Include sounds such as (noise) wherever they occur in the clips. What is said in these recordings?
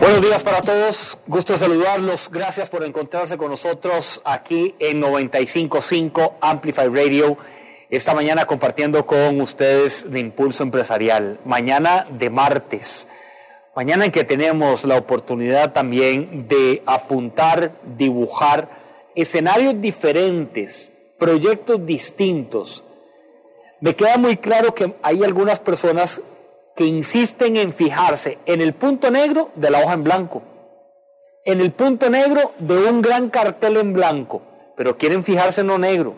Buenos días para todos, gusto saludarlos, gracias por encontrarse con nosotros aquí en 955 Amplify Radio. Esta mañana compartiendo con ustedes de Impulso Empresarial, mañana de martes, mañana en que tenemos la oportunidad también de apuntar, dibujar escenarios diferentes, proyectos distintos. Me queda muy claro que hay algunas personas que insisten en fijarse en el punto negro de la hoja en blanco, en el punto negro de un gran cartel en blanco, pero quieren fijarse en lo negro,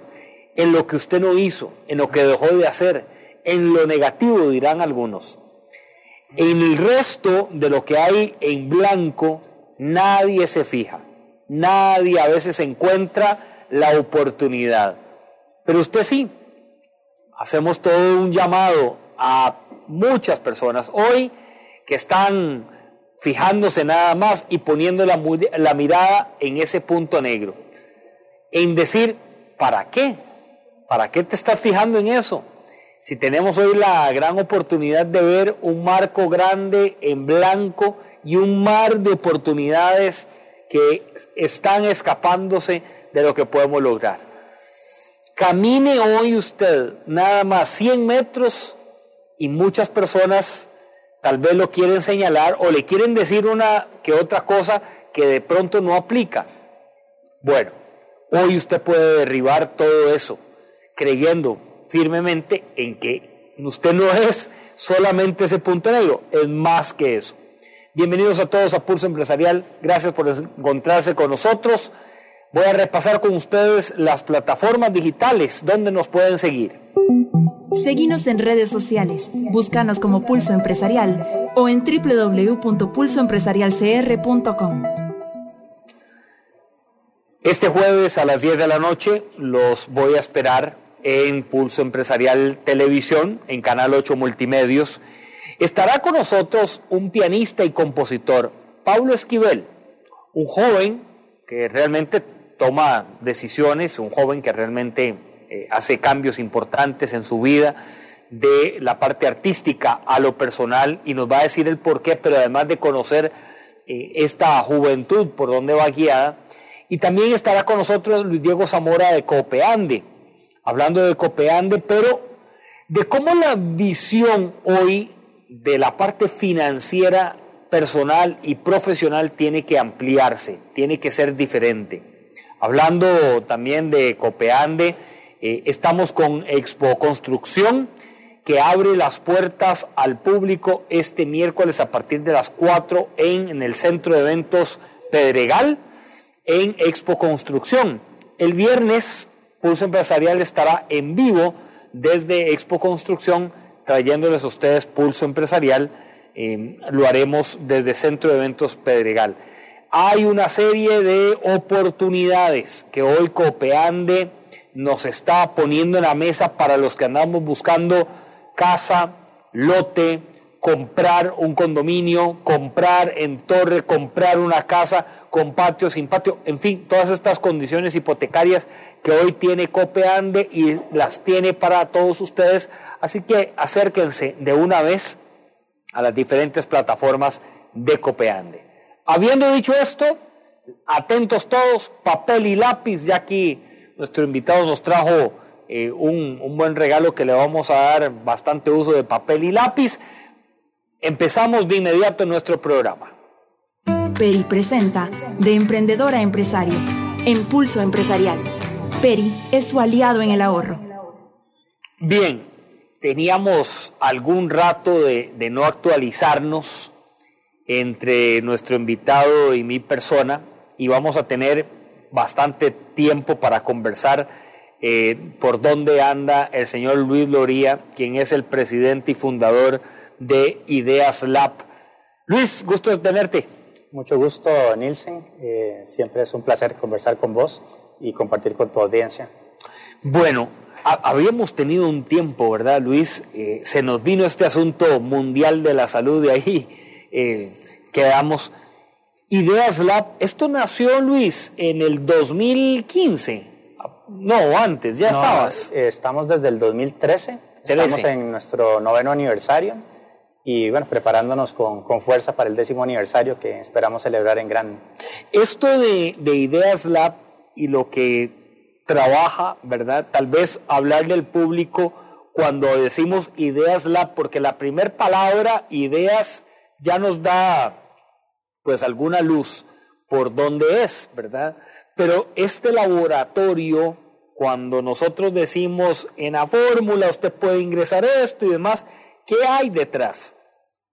en lo que usted no hizo, en lo que dejó de hacer, en lo negativo, dirán algunos. En el resto de lo que hay en blanco, nadie se fija, nadie a veces encuentra la oportunidad, pero usted sí. Hacemos todo un llamado a muchas personas hoy que están fijándose nada más y poniendo la, mirada en ese punto negro. En decir, ¿para qué? ¿Para qué te estás fijando en eso? Si tenemos hoy la gran oportunidad de ver un marco grande en blanco y un mar de oportunidades que están escapándose de lo que podemos lograr. Camine hoy usted nada más 100 metros y muchas personas tal vez lo quieren señalar o le quieren decir una que otra cosa que de pronto no aplica. Bueno, hoy usted puede derribar todo eso creyendo firmemente en que usted no es solamente ese punto negro, es más que eso. Bienvenidos a todos a Pulso Empresarial, gracias por encontrarse con nosotros. Voy a repasar con ustedes las plataformas digitales donde nos pueden seguir. Seguinos en redes sociales, búscanos como Pulso Empresarial o en www.pulsoempresarialcr.com. Este jueves a las 10 de la noche los voy a esperar en Pulso Empresarial Televisión, en Canal 8 Multimedios. Estará con nosotros un pianista y compositor, Pablo Esquivel, un joven que realmente toma decisiones, un joven que realmente eh, hace cambios importantes en su vida, de la parte artística a lo personal y nos va a decir el por qué, pero además de conocer eh, esta juventud por dónde va guiada. Y también estará con nosotros Luis Diego Zamora de Copeande, hablando de Copeande, pero de cómo la visión hoy de la parte financiera personal y profesional tiene que ampliarse, tiene que ser diferente. Hablando también de Copeande, eh, estamos con Expo Construcción, que abre las puertas al público este miércoles a partir de las 4 en, el Centro de Eventos Pedregal, en Expo Construcción. El viernes, Pulso Empresarial estará en vivo desde Expo Construcción, trayéndoles a ustedes Pulso Empresarial. Eh, lo haremos desde Centro de Eventos Pedregal hay una serie de oportunidades que hoy Copeande nos está poniendo en la mesa para los que andamos buscando casa, lote, comprar un condominio, comprar en torre, comprar una casa con patio, sin patio, en fin, todas estas condiciones hipotecarias que hoy tiene Copeande y las tiene para todos ustedes. Así que acérquense de una vez a las diferentes plataformas de Copeande. Habiendo dicho esto, atentos todos, papel y lápiz, ya aquí nuestro invitado nos trajo eh, un, un buen regalo que le vamos a dar bastante uso de papel y lápiz. Empezamos de inmediato nuestro programa. Peri presenta De Emprendedor a Empresario, Impulso Empresarial. Peri es su aliado en el ahorro. Bien, teníamos algún rato de, de no actualizarnos entre nuestro invitado y mi persona y vamos a tener bastante tiempo para conversar eh, por dónde anda el señor Luis Loría, quien es el presidente y fundador de Ideas Lab. Luis, gusto de tenerte. Mucho gusto, Nielsen. Eh, siempre es un placer conversar con vos y compartir con tu audiencia. Bueno, habíamos tenido un tiempo, ¿verdad, Luis? Eh, se nos vino este asunto mundial de la salud de ahí eh, quedamos. Ideas Lab, esto nació, Luis, en el 2015. No, antes, ya estabas. Estamos desde el 2013. Estamos en nuestro noveno aniversario y bueno, preparándonos con, con, fuerza para el décimo aniversario que esperamos celebrar en grande. Esto de, de Ideas Lab y lo que trabaja, ¿verdad? Tal vez hablarle al público cuando decimos Ideas Lab, porque la primera palabra, ideas, ya nos da pues alguna luz por dónde es, ¿verdad? Pero este laboratorio, cuando nosotros decimos en la fórmula usted puede ingresar esto y demás, ¿qué hay detrás?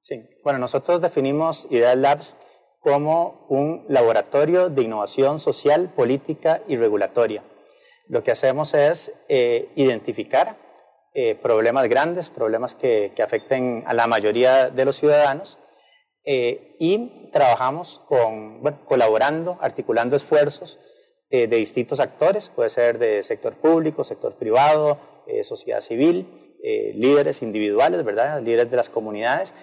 Sí, bueno, nosotros definimos Ideas Labs como un laboratorio de innovación social, política y regulatoria. Lo que hacemos es eh, identificar eh, problemas grandes, problemas que, que, afecten a la mayoría de los ciudadanos eh, y trabajamos con, colaborando, articulando esfuerzos eh, de distintos actores, puede ser de sector público, sector privado, eh, sociedad civil, líderes individuales, ¿verdad? líderes de las comunidades,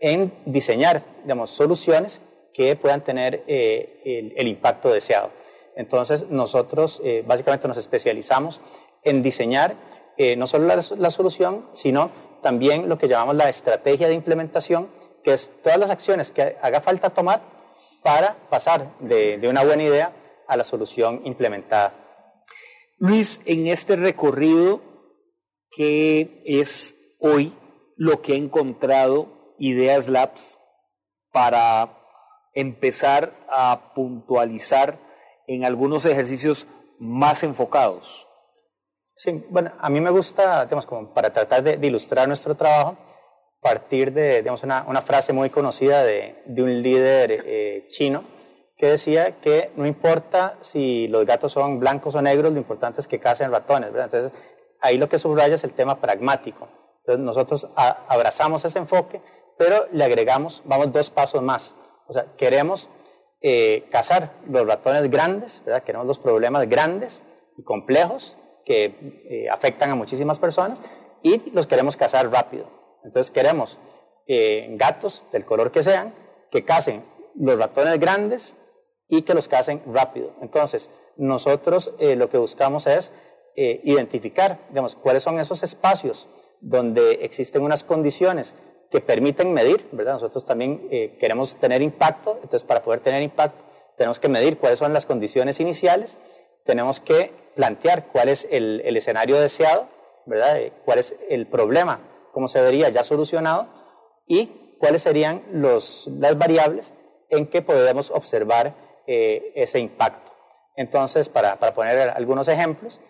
en diseñar digamos, soluciones que puedan tener el, impacto deseado. Entonces, nosotros básicamente nos especializamos en diseñar no solo la solución, sino también lo que llamamos la estrategia de implementación, que es todas las acciones que haga falta tomar para pasar de, de una buena idea a la solución implementada. Luis, en este recorrido, ¿qué es hoy lo que ha encontrado Ideas Labs para empezar a puntualizar en algunos ejercicios más enfocados? Sí, bueno, a mí me gusta, digamos, como para tratar de, de ilustrar nuestro trabajo, partir de, digamos, una, frase muy conocida de, de un líder eh, chino que decía que no importa si los gatos son blancos o negros, lo importante es que cacen ratones. Entonces, ahí lo que subraya es el tema pragmático. Entonces, nosotros abrazamos ese enfoque, pero le agregamos, vamos dos pasos más. O sea, queremos eh, cazar los ratones grandes, ¿verdad? Queremos los problemas grandes y complejos que eh, afectan a muchísimas personas y los queremos cazar rápido. Entonces, queremos gatos del color que sean que casen los ratones grandes y que los casen rápido. Entonces, nosotros eh, lo que buscamos es eh, identificar, digamos, cuáles son esos espacios donde existen unas condiciones que permiten medir. Nosotros también eh, queremos tener impacto, entonces para poder tener impacto tenemos que medir cuáles son las condiciones iniciales, tenemos que plantear cuál es el, el escenario deseado, ¿verdad? Cuál es el problema, cómo se vería ya solucionado y cuáles serían los, las variables en que podemos observar eh, ese impacto. Entonces, para, para poner algunos ejemplos,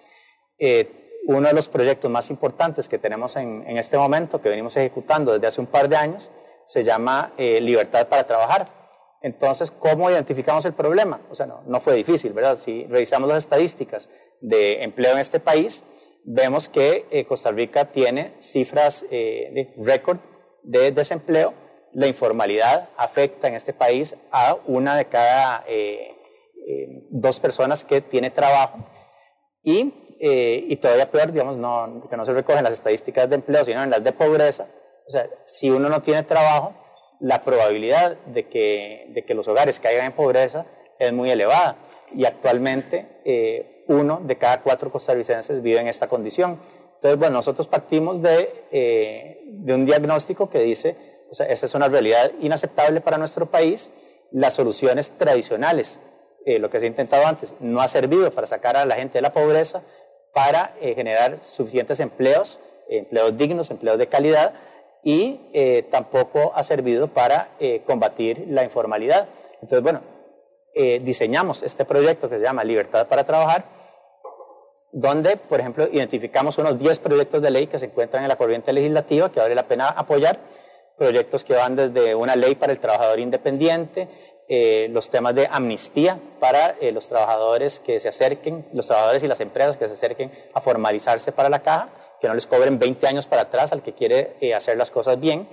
eh, uno de los proyectos más importantes que tenemos en, en, este momento, que venimos ejecutando desde hace un par de años, se llama eh, Libertad para Trabajar. Entonces, ¿cómo identificamos el problema? O sea, no, no fue difícil, ¿verdad? Si revisamos las estadísticas de empleo en este país, vemos que eh, Costa Rica tiene cifras eh, de récord de desempleo. La informalidad afecta en este país a una de cada eh, eh, dos personas que tiene trabajo. Y, y todavía peor, digamos, no, que no se recogen las estadísticas de empleo, sino en las de pobreza. O sea, si uno no tiene trabajo, la probabilidad de que, de que los hogares caigan en pobreza es muy elevada. Y actualmente uno de cada cuatro costarricenses vive en esta condición. Entonces, bueno, nosotros partimos de, eh, un diagnóstico que dice o sea, esta es una realidad inaceptable para nuestro país. Las soluciones tradicionales, eh, lo que se ha intentado antes, no ha servido para sacar a la gente de la pobreza, para eh, generar suficientes empleos, empleos dignos, empleos de calidad, y tampoco ha servido para combatir la informalidad. Entonces, bueno, diseñamos este proyecto que se llama Libertad para Trabajar, donde, por ejemplo, identificamos unos 10 proyectos de ley que se encuentran en la corriente legislativa que vale la pena apoyar proyectos que van desde una ley para el trabajador independiente, eh, los temas de amnistía para eh, los trabajadores que se acerquen, los trabajadores y las empresas que se acerquen a formalizarse para la caja, que no les cobren 20 años para atrás al que quiere eh, hacer las cosas bien.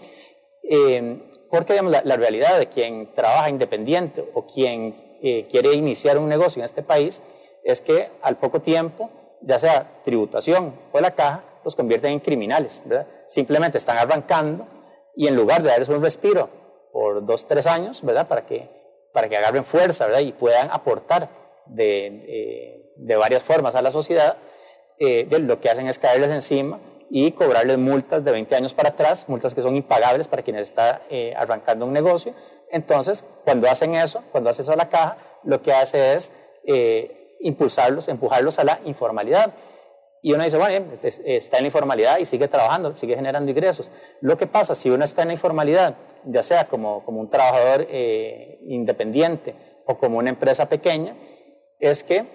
Eh, porque digamos, la, la, realidad de quien trabaja independiente o quien quiere iniciar un negocio en este país es que al poco tiempo, ya sea tributación o la caja, los convierten en criminales. ¿verdad? Simplemente están arrancando y en lugar de darles un respiro por dos, tres años, ¿verdad? Para que, para que agarren fuerza, ¿verdad? Y puedan aportar de, eh, de varias formas a la sociedad, eh, lo que hacen es caerles encima y cobrarles multas de 20 años para atrás, multas que son impagables para quienes está eh, arrancando un negocio. Entonces, cuando hacen eso, cuando hace eso a la caja, lo que hace es eh, impulsarlos, empujarlos a la informalidad. Y uno dice, bueno, está en la informalidad y sigue trabajando, sigue generando ingresos. Lo que pasa, si uno está en la informalidad, ya sea como, como un trabajador eh, independiente o como una empresa pequeña, es que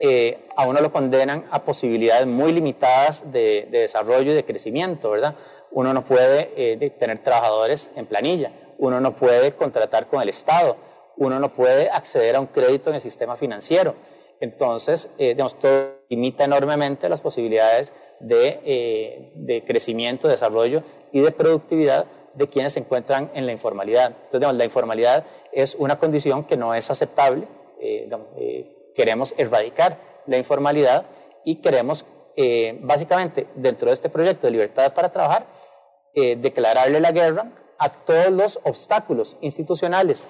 eh, a uno lo condenan a posibilidades muy limitadas de, desarrollo y de crecimiento, ¿verdad? Uno no puede eh, tener trabajadores en planilla, uno no puede contratar con el Estado, uno no puede acceder a un crédito en el sistema financiero. Entonces, digamos, todo limita enormemente las posibilidades de, de crecimiento, desarrollo y de productividad de quienes se encuentran en la informalidad. Entonces, digamos, la informalidad es una condición que no es aceptable. Eh, eh, queremos erradicar la informalidad y queremos, eh, básicamente, dentro de este proyecto de libertad para trabajar, declararle la guerra a todos los obstáculos institucionales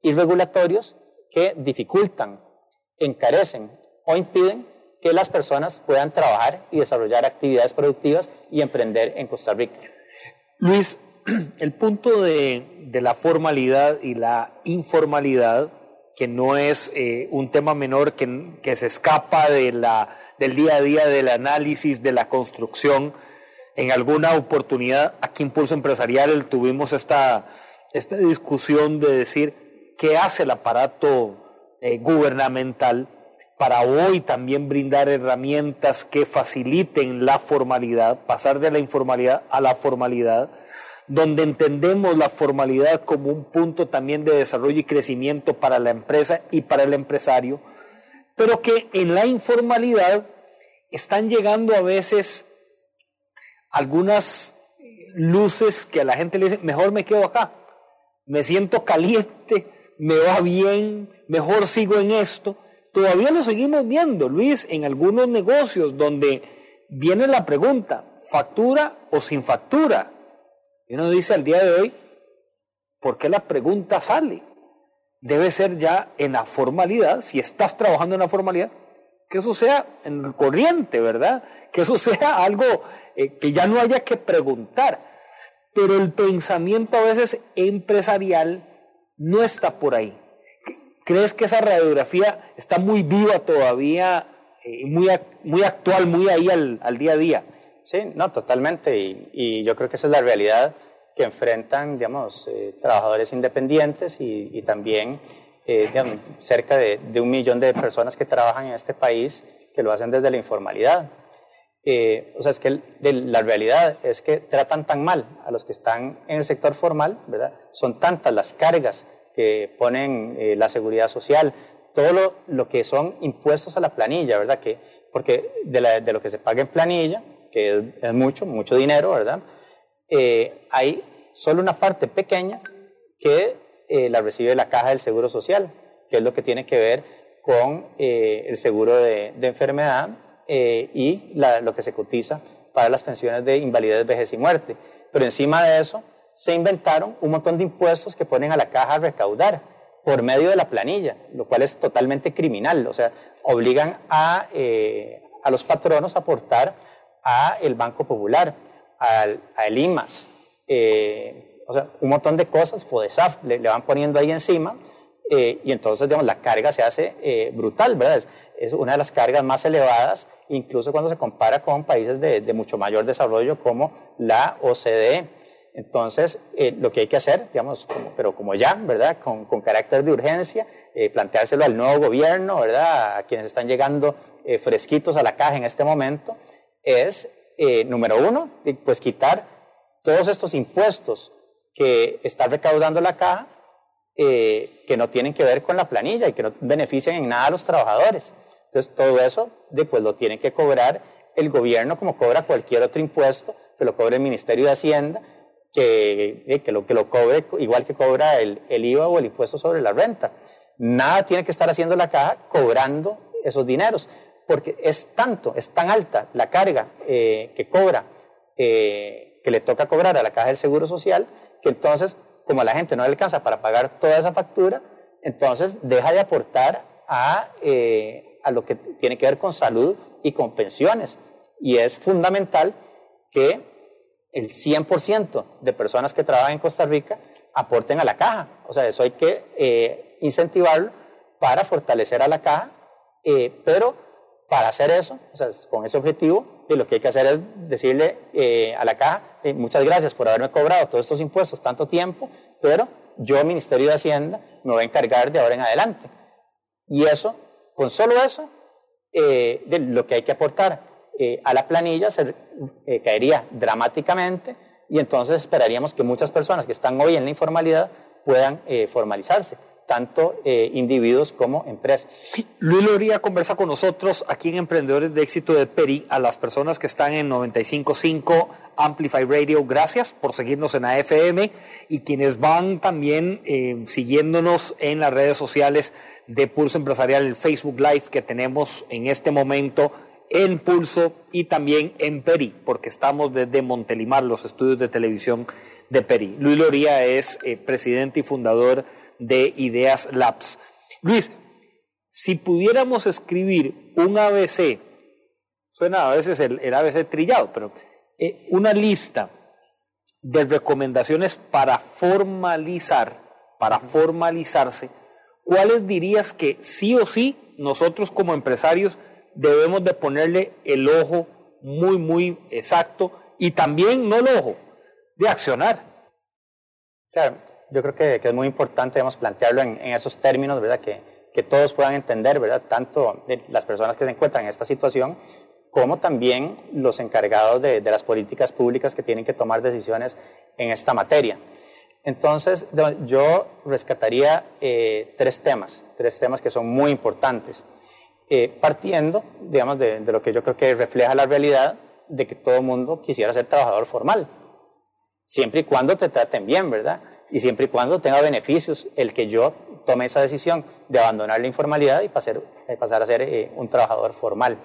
y regulatorios que dificultan, encarecen o impiden que las personas puedan trabajar y desarrollar actividades productivas y emprender en Costa Rica. Luis, (clears throat) el punto de, la formalidad y la informalidad, que no es eh, un tema menor que, se escapa del día a día del análisis de la construcción. En alguna oportunidad, aquí Impulso Empresarial, tuvimos esta, esta discusión de decir qué hace el aparato eh, gubernamental para hoy también brindar herramientas que faciliten la formalidad, pasar de la informalidad a la formalidad donde entendemos la formalidad como un punto también de desarrollo y crecimiento para la empresa y para el empresario, pero que en la informalidad están llegando a veces algunas luces que a la gente le dice, mejor me quedo acá, me siento caliente, me va bien, mejor sigo en esto. Todavía lo seguimos viendo, Luis, en algunos negocios donde viene la pregunta, factura o sin factura. Y uno dice al día de hoy, ¿por qué la pregunta sale? Debe ser ya en la formalidad, si estás trabajando en la formalidad, que eso sea en corriente, ¿verdad? Que eso (laughs) sea algo eh, que ya no haya que preguntar. Pero el pensamiento a veces empresarial no está por ahí. ¿Crees que esa radiografía está muy viva todavía, eh, muy, muy actual, muy ahí al, al día a día? Sí, no, totalmente. Y, yo creo que esa es la realidad que enfrentan, digamos, eh, trabajadores independientes y, también eh, cerca de, un millón de personas que trabajan en este país que lo hacen desde la informalidad. Eh, o sea, es que la realidad es que tratan tan mal a los que están en el sector formal, ¿verdad? Son tantas las cargas que ponen la seguridad social, todo lo, que son impuestos a la planilla, ¿verdad? Que, porque de, lo que se paga en planilla, que es, mucho, mucho dinero, ¿verdad? Eh, hay solo una parte pequeña que eh, la recibe la caja del Seguro Social, que es lo que tiene que ver con eh, el seguro de, enfermedad y lo que se cotiza para las pensiones de invalidez, vejez y muerte. Pero encima de eso, se inventaron un montón de impuestos que ponen a la caja a recaudar por medio de la planilla, lo cual es totalmente criminal. O sea, obligan a, a los patronos a aportar a el Banco Popular, al, el IMAS, eh, o sea, un montón de cosas, FODESAF le, van poniendo ahí encima eh, y entonces, digamos, la carga se hace eh, brutal, ¿verdad? Es, una de las cargas más elevadas, incluso cuando se compara con países de, mucho mayor desarrollo como la OCDE. Entonces, lo que hay que hacer, digamos, pero como ya, ¿verdad? Con, carácter de urgencia, planteárselo al nuevo gobierno, ¿verdad? A quienes están llegando fresquitos a la caja en este momento, es, eh, número uno, pues quitar todos estos impuestos que está recaudando la caja, eh, que no tienen que ver con la planilla y que no benefician en nada a los trabajadores. Entonces, todo eso después lo tiene que cobrar el gobierno como cobra cualquier otro impuesto, que lo cobre el Ministerio de Hacienda, que, eh, que, lo, que lo cobre igual que cobra el, el IVA o el impuesto sobre la renta. Nada tiene que estar haciendo la caja cobrando esos dineros porque es tanto, es tan alta la carga eh, que cobra, eh, que le toca cobrar a la caja del Seguro Social, que entonces, como la gente no le alcanza para pagar toda esa factura, entonces deja de aportar a, eh, a lo que tiene que ver con salud y con pensiones. Y es fundamental que el 100% de personas que trabajan en Costa Rica aporten a la caja. O sea, eso hay que eh, incentivarlo para fortalecer a la caja, eh, pero para hacer eso, con ese objetivo, lo que hay que hacer es decirle eh, a la caja, muchas gracias por haberme cobrado todos estos impuestos tanto tiempo, pero yo, Ministerio de Hacienda, me voy a encargar de ahora en adelante. Y eso, con solo eso, de lo que hay que aportar a la planilla se caería dramáticamente y entonces esperaríamos que muchas personas que están hoy en la informalidad puedan eh, formalizarse, tanto eh, individuos como empresas. Luis Loría conversa con nosotros aquí en Emprendedores de Éxito de Peri, a las personas que están en 95.5 Amplify Radio, gracias por seguirnos en AFM y quienes van también eh, siguiéndonos en las redes sociales de Pulso Empresarial, el Facebook Live que tenemos en este momento en Pulso y también en Peri, porque estamos desde Montelimar, los estudios de televisión de Peri. Luis Loría es eh, presidente y fundador Ideas Labs. Luis, si pudiéramos escribir un ABC, suena a veces el, ABC trillado, pero eh, una lista de recomendaciones para formalizar, para formalizarse, ¿cuáles dirías que sí o sí nosotros como empresarios debemos de ponerle el ojo muy, muy exacto y también no el ojo, de accionar. Claro, yo creo que, es muy importante debemos plantearlo en, esos términos, ¿verdad? Que, que, todos puedan entender, ¿verdad? Tanto las personas que se encuentran en esta situación como también los encargados de, las políticas públicas que tienen que tomar decisiones en esta materia. Entonces, yo rescataría eh, tres temas, tres temas que son muy importantes. Eh, partiendo, digamos, de, lo que yo creo que refleja la realidad de que todo el mundo quisiera ser trabajador formal, siempre y cuando te traten bien, ¿verdad? Y siempre y cuando tenga beneficios el que yo tome esa decisión de abandonar la informalidad y pasar, eh, pasar a ser eh, un trabajador formal.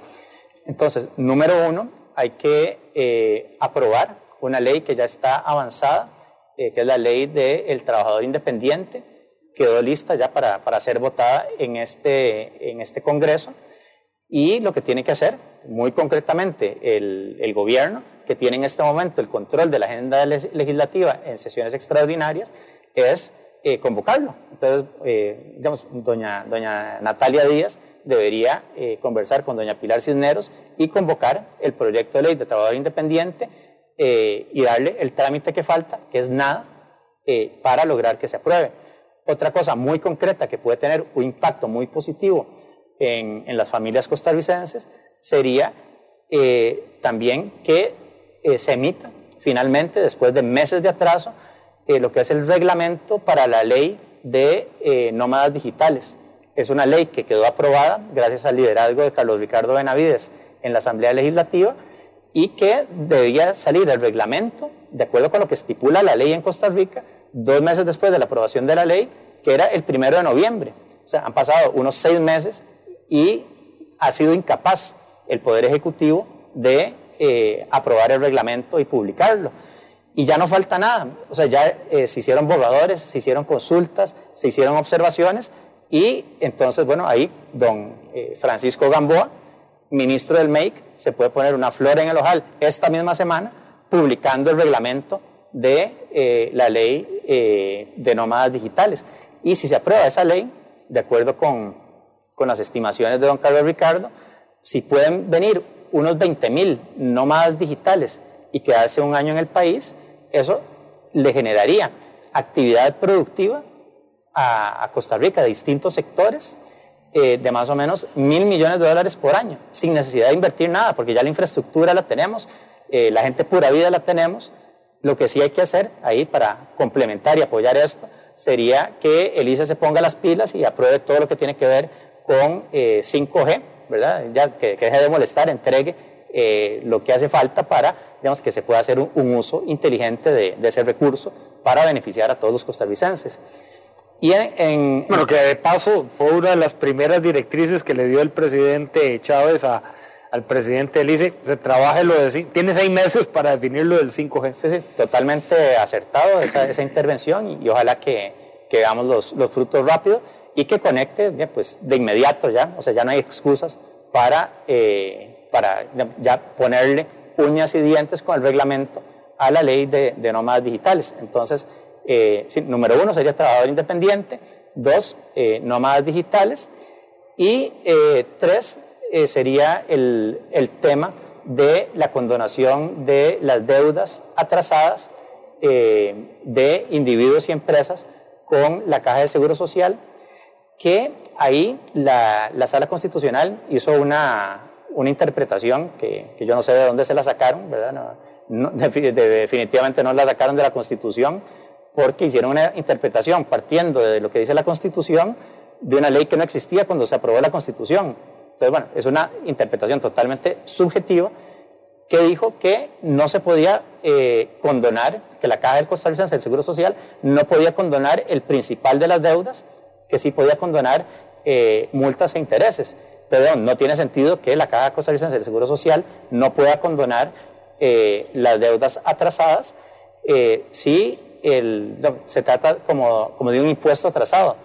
Entonces, número uno, hay que aprobar una ley que ya está avanzada, que es la ley del trabajador independiente, quedó lista ya para, para ser votada en este, en este Congreso. Y lo que tiene que hacer, muy concretamente, el, el gobierno, que tiene en este momento el control de la agenda legislativa en sesiones extraordinarias, es eh, convocarlo. Entonces, eh, digamos, doña, doña Natalia Díaz debería eh, conversar con doña Pilar Cisneros y convocar el proyecto de ley de trabajador independiente y darle el trámite que falta, que es nada, para lograr que se apruebe. Otra cosa muy concreta que puede tener un impacto muy positivo en, las familias costarricenses sería también que eh, se emita finalmente, después de meses de atraso, eh, lo que es el reglamento para la ley de nómadas digitales. Es una ley que quedó aprobada gracias al liderazgo de Carlos Ricardo Benavides en la Asamblea Legislativa y que debía salir el reglamento, de acuerdo con lo que estipula la ley en Costa Rica, dos meses después de la aprobación de la ley, que era el primero de noviembre. O sea, han pasado unos seis meses y ha sido incapaz el Poder Ejecutivo de eh, aprobar el reglamento y publicarlo. Y ya no falta nada. O sea, ya eh, se hicieron borradores, se hicieron consultas, se hicieron observaciones y entonces, bueno, ahí don eh, Francisco Gamboa, ministro del MEIC, se puede poner una flor en el ojal esta misma semana publicando el reglamento de eh, la ley eh, de nómadas digitales. Y si se aprueba esa ley, de acuerdo con, con las estimaciones de don Carlos Ricardo, si pueden venir unos 20 mil nómadas digitales y quedarse un año en el país, eso le generaría actividad productiva a, Costa Rica de distintos sectores eh, de más o menos mil millones de dólares por año, sin necesidad de invertir nada, porque ya la infraestructura la tenemos, la gente pura vida la tenemos, lo que sí hay que hacer ahí para complementar y apoyar esto sería que el ICE se ponga las pilas y apruebe todo lo que tiene que ver con 5G, eh, ¿verdad? Ya que, deje de molestar, entregue eh, lo que hace falta para digamos, que se pueda hacer un, uso inteligente de, ese recurso para beneficiar a todos los costarricenses. Y en, bueno, que de paso fue una de las primeras directrices que le dio el presidente Chávez a, al presidente del ICE, lo de tiene seis meses para definir lo del 5G. Sí, sí, totalmente acertado esa, esa intervención y, ojalá que, que veamos los, los, frutos rápidos y que conecte pues, de inmediato ya, o sea, ya no hay excusas para, eh, para ya, ponerle uñas y dientes con el reglamento a la ley de, de nómadas digitales. Entonces, eh, número uno sería trabajador independiente, dos, eh, nómadas digitales, y eh, tres, sería el, el, tema de la condonación de las deudas atrasadas de individuos y empresas con la Caja de Seguro Social, que ahí la, la Sala Constitucional hizo una, una interpretación que, que, yo no sé de dónde se la sacaron, ¿verdad? No, (laughs) definitivamente no la sacaron de la Constitución, porque hicieron una interpretación partiendo de lo que dice la Constitución de una ley que no existía cuando se aprobó la Constitución. Entonces, bueno, es una interpretación totalmente subjetiva que dijo que no se podía eh, condonar, que la Caja del Costarricense del Seguro Social no podía condonar el principal de las deudas, que sí podía condonar eh, multas e intereses. Pero no tiene sentido que la Caja Costarricense del Seguro Social no pueda condonar eh, las deudas atrasadas si el, se trata como, como de un impuesto atrasado.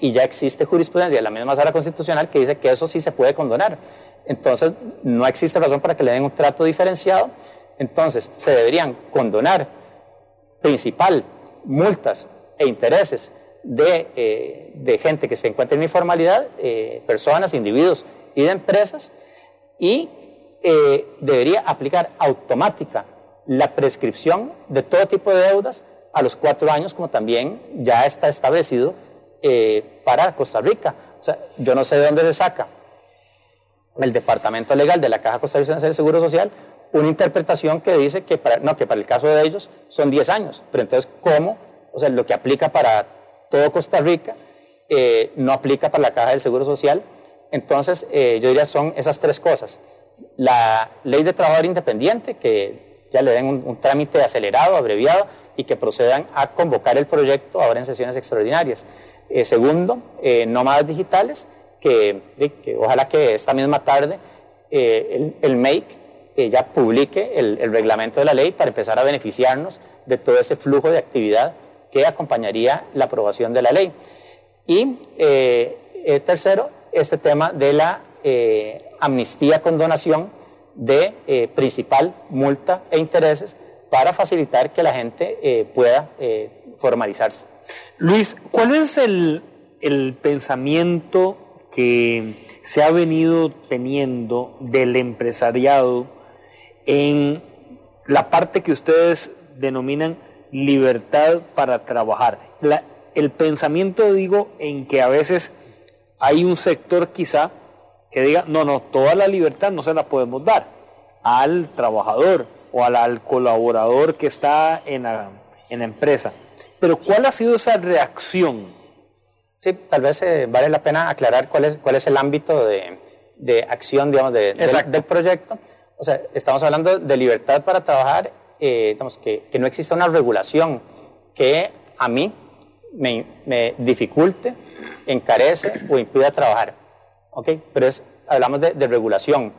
Y ya existe jurisprudencia de la misma sala constitucional que dice que eso sí se puede condonar. Entonces, no existe razón para que le den un trato diferenciado. Entonces, se deberían condonar principal, multas e intereses de, eh, de gente que se encuentra en informalidad, eh, personas, individuos y de empresas, y eh, debería aplicar automática la prescripción de todo tipo de deudas a los cuatro años, como también ya está establecido para Costa Rica. O sea, yo no sé de dónde se saca el Departamento Legal de la Caja Costarricense del Seguro Social una interpretación que dice que para, no, que para el caso de ellos son 10 años. Pero entonces, ¿cómo? O sea, lo que aplica para todo Costa Rica eh, no aplica para la Caja del Seguro Social. Entonces, eh, yo diría son esas tres cosas. La ley de trabajador independiente, que ya le den un, trámite acelerado, abreviado, y que procedan a convocar el proyecto ahora en sesiones extraordinarias. Eh, segundo, nómadas digitales, que, ojalá que esta misma tarde el, el MAKE ya publique el, reglamento de la ley para empezar a beneficiarnos de todo ese flujo de actividad que acompañaría la aprobación de la ley. Y eh, eh, tercero, este tema de la eh, amnistía con donación de principal, multa e intereses para facilitar que la gente pueda formalizarse. Luis, ¿cuál es el, el pensamiento que se ha venido teniendo del empresariado en la parte que ustedes denominan libertad para trabajar. el pensamiento, digo, en que a veces hay un sector quizá que diga, no, no, toda la libertad no se la podemos dar al trabajador o al, colaborador que está en la, en la, empresa. Pero ¿cuál ha sido esa reacción? Sí, tal vez eh, vale la pena aclarar cuál es, cuál es el ámbito de, de acción, digamos, de, del proyecto. O sea, estamos hablando de libertad para trabajar, eh, digamos, que, no exista una regulación que a mí me, dificulte, encarece o impida trabajar. ¿Ok? Pero es, hablamos de, de regulación.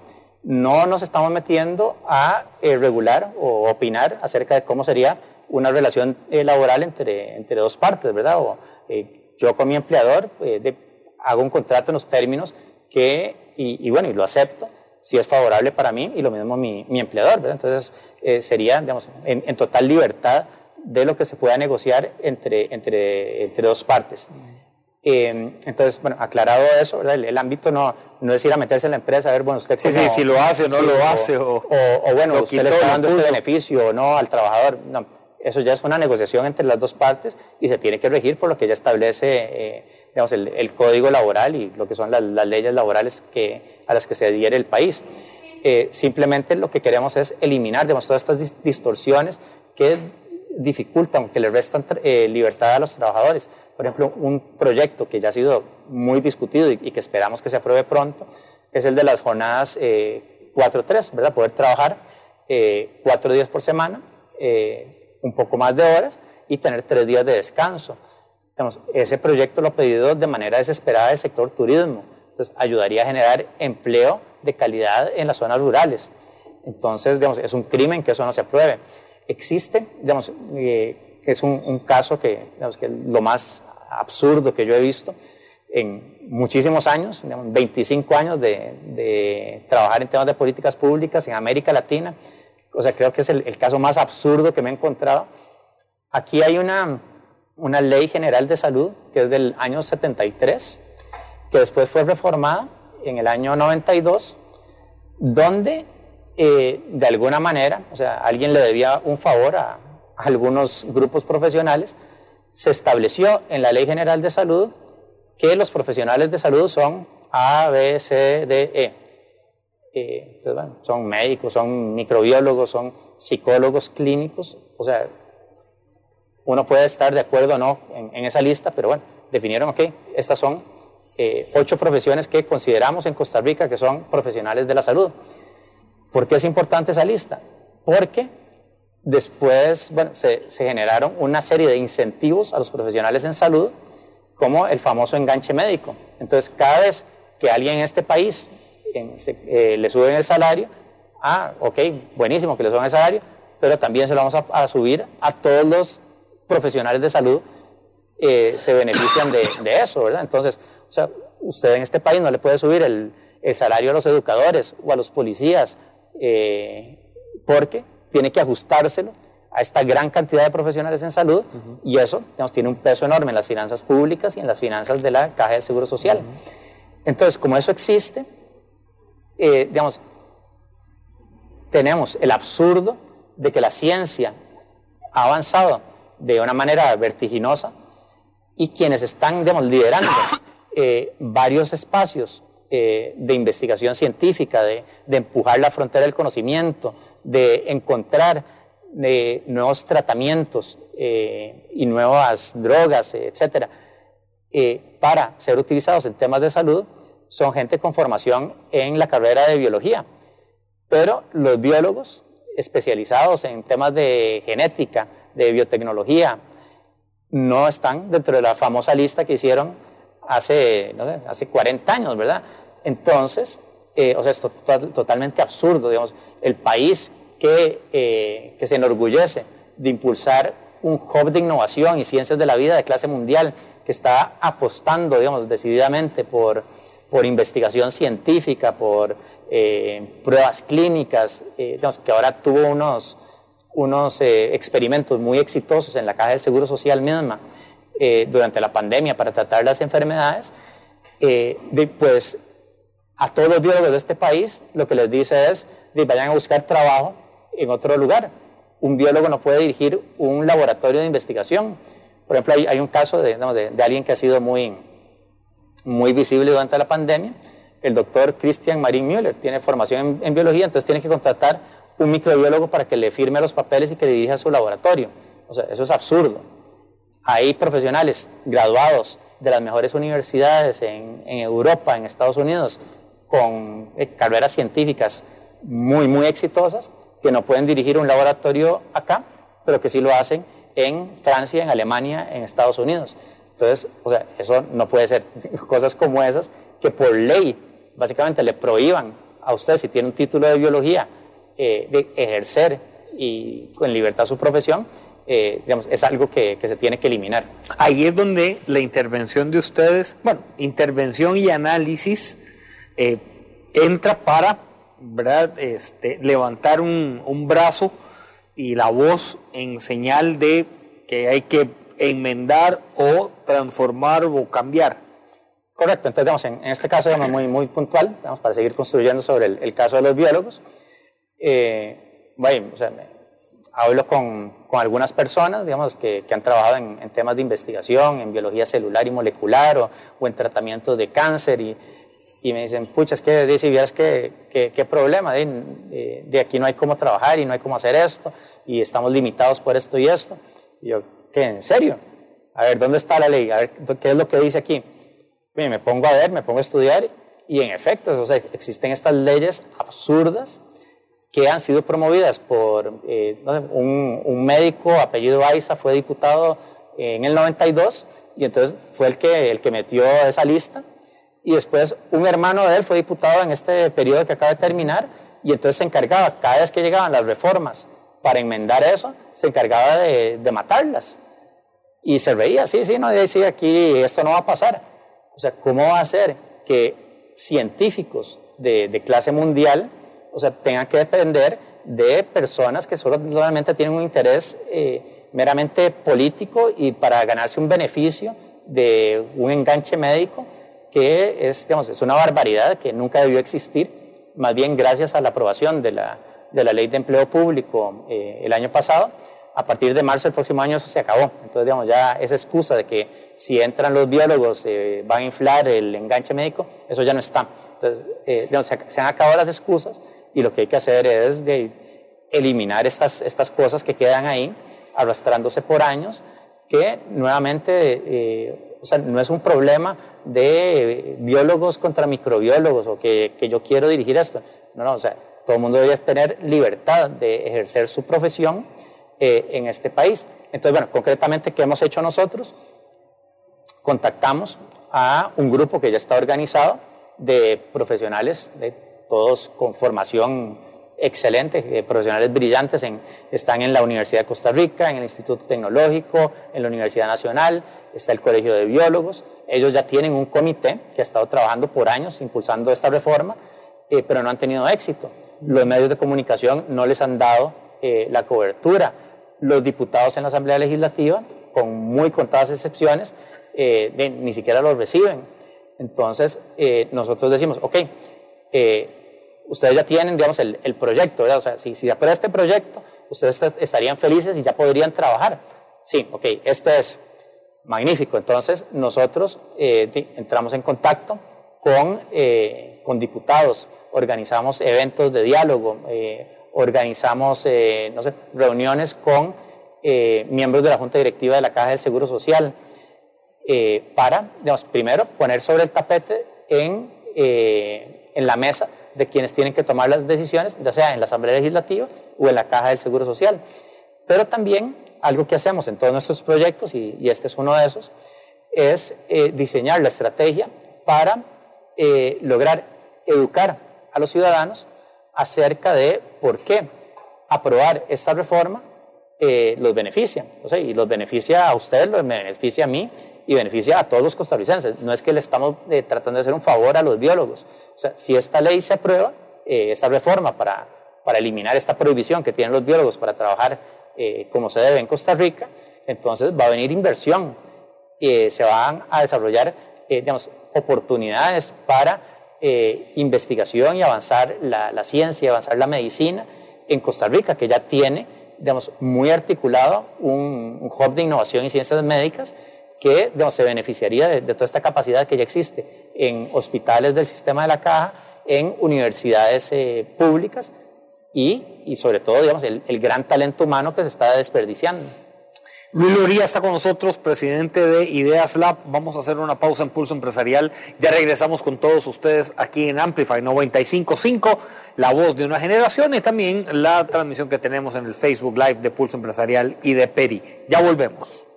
No nos estamos metiendo a eh, regular o opinar acerca de cómo sería una relación eh, laboral entre, entre dos partes, ¿verdad? O, yo con mi empleador hago un contrato en los términos que, y, y bueno, y lo acepto, si es favorable para mí y lo mismo mi, mi empleador. ¿verdad? Entonces, eh, sería, digamos, en, en, total libertad de lo que se pueda negociar entre, entre, entre dos partes. Eh, entonces, bueno, aclarado eso, ¿verdad? El, ámbito no, no es ir a meterse en la empresa, a ver, bueno, usted sí, sí, si lo hace o no lo hace. O, o, bueno, usted le está dando este beneficio o no al trabajador. No, eso ya es una negociación entre las dos partes y se tiene que regir por lo que ya establece eh, el, código laboral y lo que son las, leyes laborales a las que se adhiere el país. Eh, simplemente lo que queremos es eliminar todas estas distorsiones que dificultan, que le restan eh, libertad a los trabajadores. Por ejemplo, un proyecto que ya ha sido muy discutido y, que esperamos que se apruebe pronto es el de las jornadas eh, 4-3, ¿verdad? Poder trabajar eh, cuatro días por semana, un poco más de horas y tener tres días de descanso ese proyecto lo ha pedido de manera desesperada el sector turismo. Entonces, ayudaría a generar empleo de calidad en las zonas rurales. Entonces, digamos, es un crimen que eso no se apruebe. Existe, digamos, eh, es un, caso que, digamos, que lo más absurdo que yo he visto en muchísimos años, digamos, 25 años de, de, trabajar en temas de políticas públicas en América Latina, o sea, creo que es el, caso más absurdo que me he encontrado. Aquí hay una, una ley general de salud que es del año 73, que después fue reformada en el año 92, donde eh, de alguna manera, o sea, alguien le debía un favor a, algunos grupos profesionales, se estableció en la Ley General de Salud que los profesionales de salud son A, B, C, D, E. Eh, son médicos, son microbiólogos, son psicólogos clínicos, o sea, uno puede estar de acuerdo o no en, esa lista, pero bueno, definieron, ok, estas son eh, ocho profesiones que consideramos en Costa Rica que son profesionales de la salud. ¿Por qué es importante esa lista? Porque después bueno, se, generaron una serie de incentivos a los profesionales en salud, como el famoso enganche médico. Entonces, cada vez que alguien en este país eh, le suben el salario, ah, ok, buenísimo que le suban el salario, pero también se lo vamos a, subir a todos los profesionales de salud, eh, se benefician de, eso, ¿verdad? Entonces, o sea, usted en este país no le puede subir el, salario a los educadores o a los policías, eh, porque tiene que ajustárselo a esta gran cantidad de profesionales en salud y eso digamos, tiene un peso enorme en las finanzas públicas y en las finanzas de la Caja del Seguro Social. Entonces, como eso existe, eh, digamos, tenemos el absurdo de que la ciencia ha avanzado de una manera vertiginosa y quienes están digamos, liderando (coughs) eh, varios espacios eh, de investigación científica, de, empujar la frontera del conocimiento, de encontrar nuevos tratamientos y nuevas drogas, etcétera, para ser utilizados en temas de salud, son gente con formación en la carrera de biología. Pero los biólogos especializados en temas de genética, de biotecnología, no están dentro de la famosa lista que hicieron hace, no sé, hace 40 años, ¿verdad? Entonces, eh, o sea, es totalmente absurdo, digamos, el país que, eh, que se enorgullece de impulsar un hub de innovación y ciencias de la vida de clase mundial, que está apostando, digamos, decididamente por por investigación científica, por eh, pruebas clínicas, eh, que ahora tuvo unos, unos eh, experimentos muy exitosos en la Caja del Seguro Social misma durante la pandemia para tratar las enfermedades, pues a todos los biólogos de este país lo que les dice es, de, vayan a buscar trabajo en otro lugar. Un biólogo no puede dirigir un laboratorio de investigación. Por ejemplo, hay, hay un caso de, de, alguien que ha sido muy, muy visible durante la pandemia. El doctor Christian Marin Müller tiene formación en, biología, entonces tiene que contratar un microbiólogo para que le firme los papeles y que dirija su laboratorio. O sea, eso es absurdo. Hay profesionales graduados de las mejores universidades en, Europa, en Estados Unidos, con eh, carreras científicas muy, muy exitosas, que no pueden dirigir un laboratorio acá, pero que sí lo hacen en Francia, en Alemania, en Estados Unidos. Entonces, o sea, eso no puede ser. (laughs) Cosas como esas que por ley básicamente le prohíban a usted, si tiene un título de biología, eh, de ejercer y con libertad su profesión, eh, digamos, es algo que, se tiene que eliminar. Ahí es donde la intervención de ustedes, bueno, intervención y análisis eh, entra para ¿verdad? Este, levantar un, un brazo y la voz en señal de que hay que enmendar o transformar o cambiar. Correcto, entonces digamos, en, este caso digamos, muy, muy puntual, digamos, para seguir construyendo sobre el, caso de los biólogos, eh, bueno, o sea, hablo con, con, algunas personas digamos, que, que han trabajado en, en, temas de investigación, en biología celular y molecular o, o en tratamiento de cáncer y, y me dicen, pucha, es que si vieras qué, qué, problema, de, de, aquí no hay cómo trabajar y no hay cómo hacer esto y estamos limitados por esto y esto. Y yo, ¿Qué? ¿En serio? A ver, ¿dónde está la ley? A ver, ¿qué es lo que dice aquí? me pongo a ver, me pongo a estudiar y en efecto, o sea, existen estas leyes absurdas que han sido promovidas por eh, un, un, médico apellido Aiza, fue diputado en el 92 y entonces fue el que, el que metió esa lista y después un hermano de él fue diputado en este periodo que acaba de terminar y entonces se encargaba cada vez que llegaban las reformas para enmendar eso, se encargaba de, matarlas. Y se veía, sí, sí, no decía aquí esto no va a pasar. O sea, ¿cómo va a ser que científicos de, clase mundial, o sea, tengan que depender de personas que solamente tienen un interés eh, meramente político y para ganarse un beneficio de un enganche médico que es, digamos, es una barbaridad que nunca debió existir, más bien gracias a la aprobación de la, de la ley de empleo público eh, el año pasado, a partir de marzo del próximo año eso se acabó. Entonces, digamos, ya esa excusa de que si entran los biólogos eh, van a inflar el enganche médico, eso ya no está. Entonces, eh, digamos, se, han acabado las excusas y lo que hay que hacer es de eliminar estas, estas cosas que quedan ahí, arrastrándose por años, que nuevamente, eh, o sea, no es un problema de biólogos contra microbiólogos o que, que yo quiero dirigir esto. No, no, o sea, todo el mundo debe tener libertad de ejercer su profesión eh, en este país. Entonces, bueno, concretamente, ¿qué hemos hecho nosotros? Contactamos a un grupo que ya está organizado de profesionales, de todos con formación excelente, profesionales brillantes, están en la Universidad de Costa Rica, en el Instituto Tecnológico, en la Universidad Nacional, está el Colegio de Biólogos. Ellos ya tienen un comité que ha estado trabajando por años impulsando esta reforma, eh, pero no han tenido éxito. Los medios de comunicación no les han dado eh, la cobertura. Los diputados en la Asamblea Legislativa, con muy contadas excepciones, eh, ni siquiera los reciben. Entonces, nosotros decimos, ok, ustedes ya tienen, digamos, el, proyecto, ¿verdad? O sea, si, si aprueba este proyecto, ustedes estarían felices y ya podrían trabajar. Sí, ok, este es magnífico. Entonces, nosotros entramos en contacto con, con diputados organizamos eventos de diálogo, eh, organizamos eh, no sé, reuniones con eh, miembros de la Junta Directiva de la Caja del Seguro Social para, digamos, primero poner sobre el tapete en, en la mesa de quienes tienen que tomar las decisiones, ya sea en la Asamblea Legislativa o en la Caja del Seguro Social. Pero también algo que hacemos en todos nuestros proyectos, y, este es uno de esos, es diseñar la estrategia para lograr educar a los ciudadanos acerca de por qué aprobar esta reforma eh, los beneficia. O sea, y los beneficia a usted, los beneficia a mí y beneficia a todos los costarricenses. No es que le estamos eh, tratando de hacer un favor a los biólogos. O sea, si esta ley se aprueba, eh, esta reforma para, para eliminar esta prohibición que tienen los biólogos para trabajar como se debe en Costa Rica, entonces va a venir inversión. se van a desarrollar digamos, oportunidades para eh, investigación y avanzar la, la, ciencia, avanzar la medicina en Costa Rica, que ya tiene, digamos, muy articulado un, hub de innovación y ciencias médicas que se beneficiaría de, toda esta capacidad que ya existe en hospitales del sistema de la caja, en universidades eh, públicas y, y, sobre todo, digamos, el, el gran talento humano que se está desperdiciando. Luis Loría está con nosotros, presidente de Ideas Lab. Vamos a hacer una pausa en Pulso Empresarial. Ya regresamos con todos ustedes aquí en Amplify 955, la voz de una generación y también la transmisión que tenemos en el Facebook Live de Pulso Empresarial y de Peri. Ya volvemos.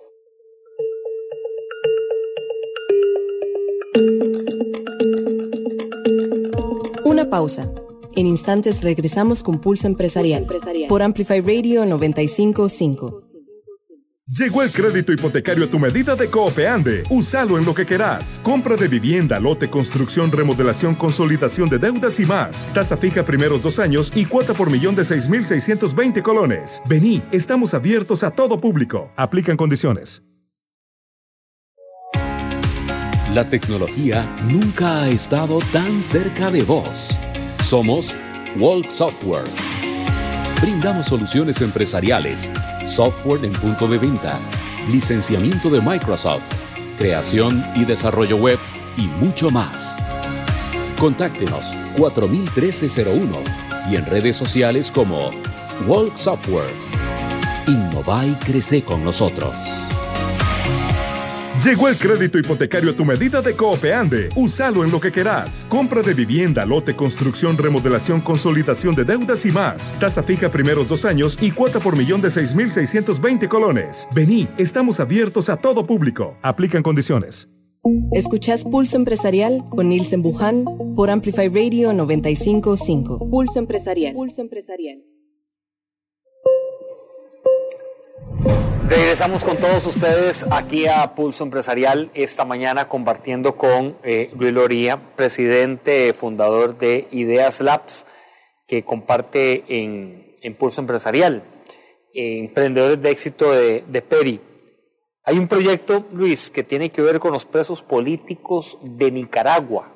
Pausa. En instantes regresamos con Pulso Empresarial, por Amplify Radio 955. Llegó el crédito hipotecario a tu medida de Coopeande. Úsalo en lo que querás. Compra de vivienda, lote, construcción, remodelación, consolidación de deudas y más. Tasa fija primeros dos años y cuota por millón de 6.620 colones. Vení, estamos abiertos a todo público. Aplican condiciones. La tecnología nunca ha estado tan cerca de vos. Somos Walk Software. Brindamos soluciones empresariales software en punto de venta, licenciamiento de Microsoft, creación y desarrollo web y mucho más. Contáctenos 401301 y en redes sociales como Walk Software. Innova y crece con nosotros. Llegó el crédito hipotecario a tu medida de Coopeande. Úsalo en lo que querás. Compra de vivienda, lote, construcción, remodelación, consolidación de deudas y más. Tasa fija primeros dos años y cuota por millón de 6.620 colones. Vení, estamos abiertos a todo público. Aplican condiciones. Escuchás Pulso Empresarial con Nielsen Buján por Amplify Radio 955. Pulso Empresarial. Pulso Empresarial. Regresamos con todos ustedes aquí a Pulso Empresarial esta mañana compartiendo con eh, Luis Loría, presidente fundador de Ideas Labs, que comparte en, Impulso Empresarial, Emprendedores de Éxito de Peri. Hay un proyecto, Luis, que tiene que ver con los presos políticos de Nicaragua.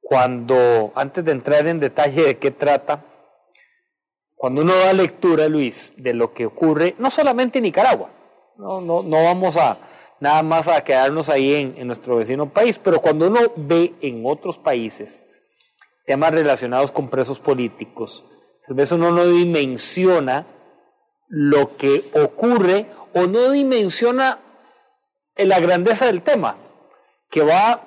Cuando, antes de entrar en detalle de qué trata, cuando uno da lectura, Luis, de lo que ocurre, no solamente en Nicaragua, no, no, no vamos a nada más a quedarnos ahí en, nuestro vecino país, pero cuando uno ve en otros países temas relacionados con presos políticos, tal vez uno no dimensiona lo que ocurre o no dimensiona la grandeza del tema, que va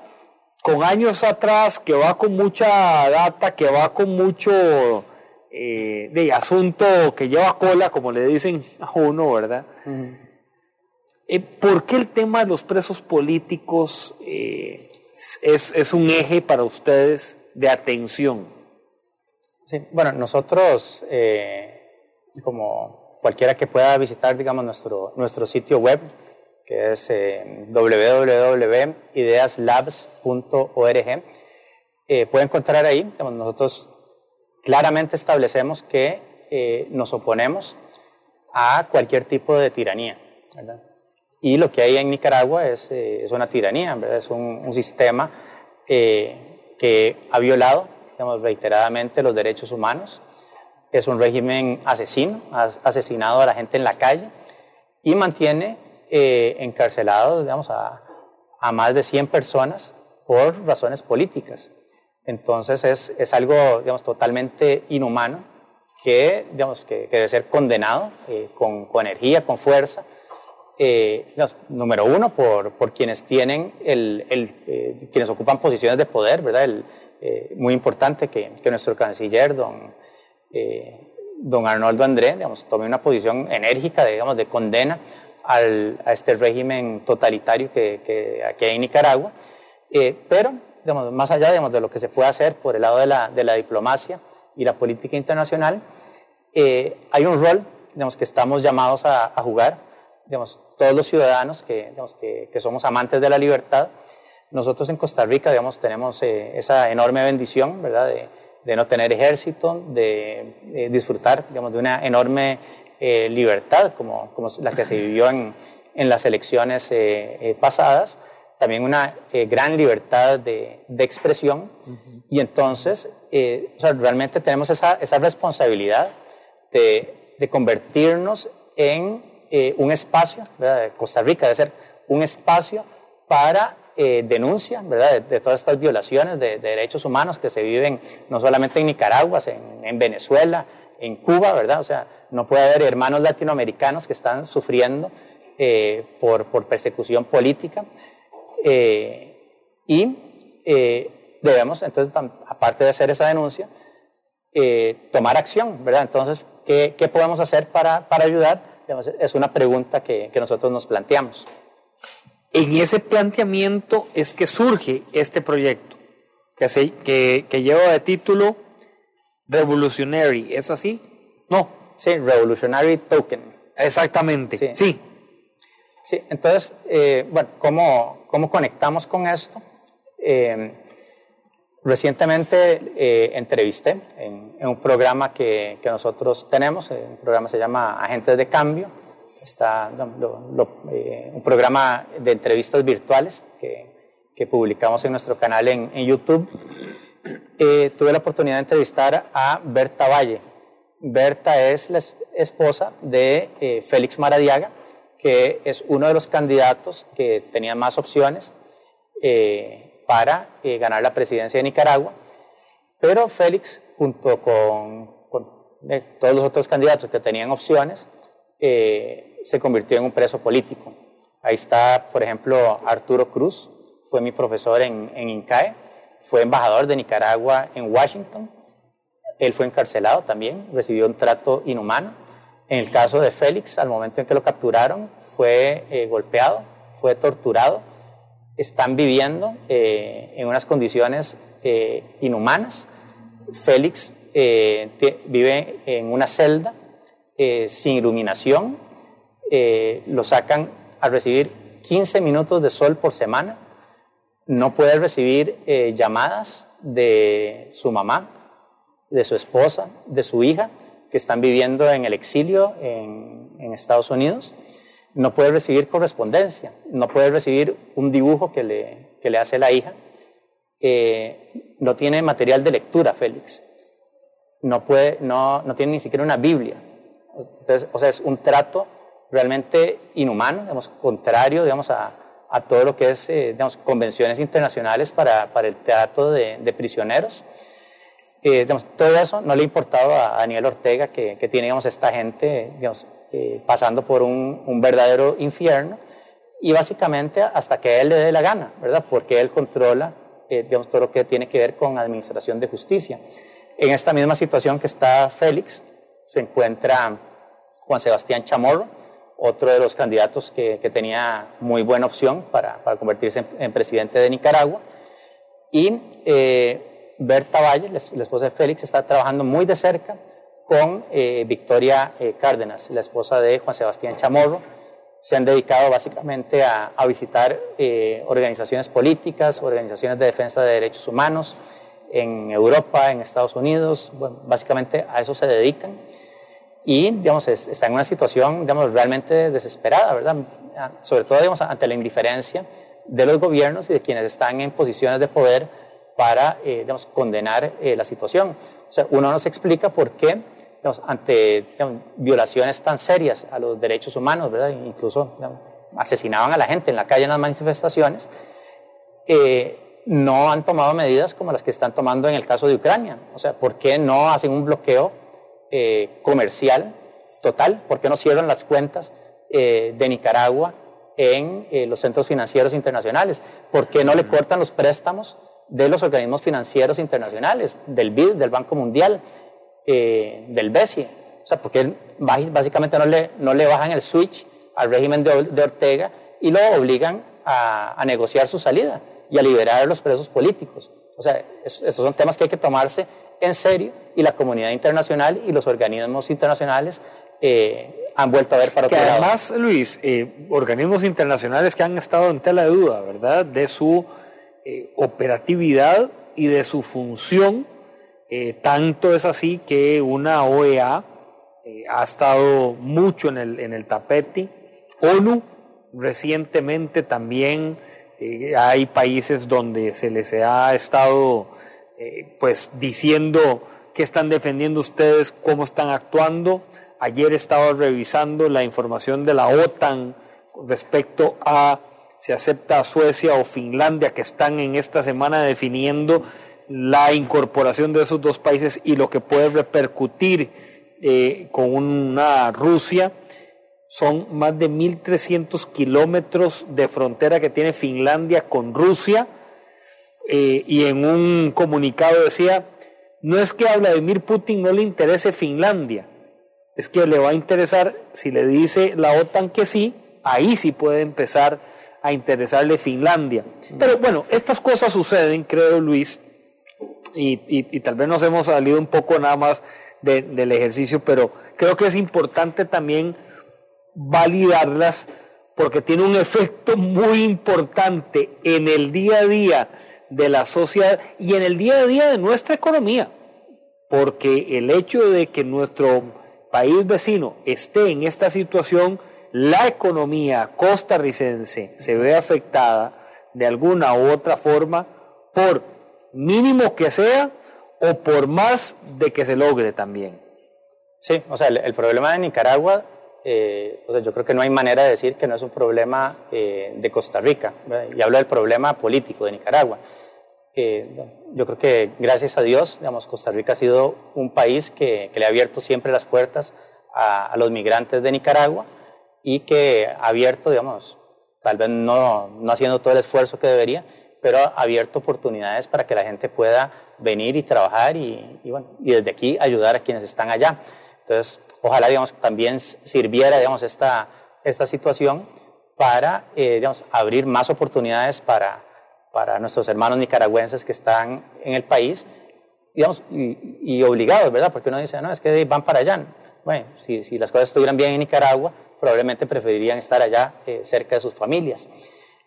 con años atrás, que va con mucha data, que va con mucho eh, de asunto que lleva cola, como le dicen a uno, ¿verdad? Eh, ¿Por qué el tema de los presos políticos eh, es, es, un eje para ustedes de atención? Sí, bueno, nosotros, como cualquiera que pueda visitar, digamos, nuestro, nuestro sitio web, que es eh, www.ideaslabs.org. Eh, puede encontrar ahí, digamos, nosotros claramente establecemos que eh, nos oponemos a cualquier tipo de tiranía. ¿verdad? Y lo que hay en Nicaragua es, eh, es una tiranía, ¿verdad? es un, sistema eh, que ha violado digamos, reiteradamente los derechos humanos, es un régimen asesino, ha asesinado a la gente en la calle y mantiene encarcelados digamos, a, a, más de 100 personas por razones políticas. Entonces es, es algo digamos, totalmente inhumano que, digamos, que, debe ser condenado eh, con, con, energía, con fuerza. Eh, número uno, por, por quienes tienen el, el eh, quienes ocupan posiciones de poder, ¿verdad? El, muy importante que, que, nuestro canciller, don don Arnoldo André, digamos, tome una posición enérgica, digamos, de condena al, a este régimen totalitario que, que aquí hay en Nicaragua. Eh, pero, más allá de lo que se puede hacer por el lado de la, diplomacia y la política internacional, eh, hay un rol que estamos llamados a, jugar, todos los ciudadanos que, somos amantes de la libertad. Nosotros en Costa Rica, tenemos eh, esa enorme bendición, de, no tener ejército, de, de disfrutar, de una enorme eh, libertad como, la que se vivió en, en las elecciones eh, eh, pasadas, también una eh, gran libertad de, de expresión uh -huh. y entonces o sea, realmente tenemos esa, esa responsabilidad de, de, convertirnos en un espacio, ¿verdad? Costa Rica debe ser un espacio para eh, denuncia ¿verdad? De, de, todas estas violaciones de, de, derechos humanos que se viven no solamente en Nicaragua, en, en, Venezuela, en Cuba, ¿verdad? O sea, no puede haber hermanos latinoamericanos que están sufriendo eh, por, por, persecución política. Eh, y eh, debemos, entonces, aparte de hacer esa denuncia, eh, tomar acción, ¿verdad? Entonces, ¿qué, qué podemos hacer para, para ayudar? Es una pregunta que, que nosotros nos planteamos. En ese planteamiento es que surge este proyecto, que, se, que, que lleva de título Revolutionary, ¿es así? No. Sí, Revolutionary Token. Exactamente, sí. Sí, sí entonces, eh, bueno, ¿cómo, ¿cómo, conectamos con esto? Eh, recientemente eh, entrevisté en, en, un programa que, que nosotros tenemos, eh, un programa se llama Agentes de Cambio, está lo, lo, eh, un programa de entrevistas virtuales que, que, publicamos en nuestro canal en, en YouTube. Tuve la oportunidad de entrevistar a Berta Valle. Berta es la esposa de Félix Maradiaga, que es uno de los candidatos que tenía más opciones eh, para ganar la presidencia de Nicaragua. Pero Félix, junto con, con todos los otros candidatos que tenían opciones, eh, se convirtió en un preso político. Ahí está, por ejemplo, Arturo Cruz, fue mi profesor en, en INCAE, fue embajador de Nicaragua en Washington. Él fue encarcelado también, recibió un trato inhumano. En el caso de Félix, al momento en que lo capturaron, fue eh, golpeado, fue torturado. Están viviendo eh, en unas condiciones eh, inhumanas. Félix vive en una celda sin iluminación, lo sacan a recibir 15 minutos de sol por semana, no puede recibir llamadas de su mamá, de su esposa, de su hija, que están viviendo en el exilio en, en Estados Unidos. No puede recibir correspondencia, no puede recibir un dibujo que le, que le hace la hija. Eh, no tiene material de lectura, Félix. No, puede, no, no tiene ni siquiera una Biblia. Entonces, o sea, es un trato realmente inhumano, digamos, contrario digamos, a, a todo lo que es eh, digamos, convenciones internacionales para, para el trato de, de prisioneros. Eh, digamos, todo eso no le ha importado a Daniel Ortega, que, que tiene digamos, esta gente digamos, eh, pasando por un, un, verdadero infierno, y básicamente hasta que él le dé la gana, ¿verdad? Porque él controla digamos, todo lo que tiene que ver con administración de justicia. En esta misma situación que está Félix, se encuentra Juan Sebastián Chamorro, otro de los candidatos que, que tenía muy buena opción para, para convertirse en, en, presidente de Nicaragua. Y eh, Berta Valle, la, esposa de Félix, está trabajando muy de cerca con eh, Victoria eh, Cárdenas, la esposa de Juan Sebastián Chamorro. Se han dedicado básicamente a, visitar eh, organizaciones políticas, organizaciones de defensa de derechos humanos en Europa, en Estados Unidos. Básicamente a eso se dedican y digamos, está en una situación digamos, realmente desesperada, ¿verdad? Sobre todo digamos, ante la indiferencia de los gobiernos y de quienes están en posiciones de poder para eh, digamos, condenar eh, la situación. O sea, uno no se explica por qué digamos, ante digamos, violaciones tan serias a los derechos humanos, ¿verdad? incluso asesinaban a la gente en la calle en las manifestaciones, eh, no han tomado medidas como las que están tomando en el caso de Ucrania. O sea, ¿por qué no hacen un bloqueo eh, comercial total, ¿por qué no cierran las cuentas eh, de Nicaragua en eh, los centros financieros internacionales? ¿Por qué no le cortan los préstamos de los organismos financieros internacionales, del BID, del Banco Mundial, del BESI? O sea, ¿por qué básicamente no le, no le bajan el switch al régimen de, de Ortega y lo obligan a, a, negociar su salida y a liberar a los presos políticos? O sea, esos son temas que hay que tomarse en serio y la comunidad internacional y los organismos internacionales eh, han vuelto a ver para que otro además, lado. Luis, eh, organismos internacionales que han estado en tela de duda, ¿verdad? De su eh, operatividad y de su función. Eh, tanto es así que una OEA eh, ha estado mucho en el, en el tapete. ONU recientemente también hay países donde se les ha estado pues diciendo qué están defendiendo ustedes, cómo están actuando. Ayer estaba revisando la información de la OTAN respecto a si acepta a Suecia o Finlandia que están en esta semana definiendo la incorporación de esos dos países y lo que puede repercutir eh, con una Rusia. Son más de 1.300 kilómetros de frontera que tiene Finlandia con Rusia eh, y en un comunicado decía, no es que a Vladimir Putin no le interese Finlandia, es que le va a interesar, si le dice la OTAN que sí, ahí sí puede empezar a interesarle Finlandia. Pero bueno, estas cosas suceden, creo Luis, y, tal vez nos hemos salido un poco nada más de, del ejercicio, pero creo que es importante también validarlas porque tiene un efecto muy importante en el día a día de la sociedad y en el día a día de nuestra economía, porque el hecho de que nuestro país vecino esté en esta situación, la economía costarricense se ve afectada de alguna u otra forma por mínimo que sea o por más de que se logre también. Sí, o sea, el, problema de Nicaragua, eh, o sea, yo creo que no hay manera de decir que no es un problema eh, de Costa Rica, ¿verdad? y hablo del problema político de Nicaragua. Eh, yo creo que gracias a Dios, digamos, Costa Rica ha sido un país que, que le ha abierto siempre las puertas a, los migrantes de Nicaragua y que abierto, digamos, tal vez no, no haciendo todo el esfuerzo que debería, pero abierto oportunidades para que la gente pueda venir y trabajar y, y, bueno, y desde aquí ayudar a quienes están allá. Entonces, ojalá, digamos, también sirviera, digamos, esta, esta situación para, eh, digamos, abrir más oportunidades para, para nuestros hermanos nicaragüenses que están en el país, digamos, y, y, obligados, ¿verdad? Porque uno dice, no, es que van para allá. Bueno, si, si las cosas estuvieran bien en Nicaragua, probablemente preferirían estar allá eh, cerca de sus familias.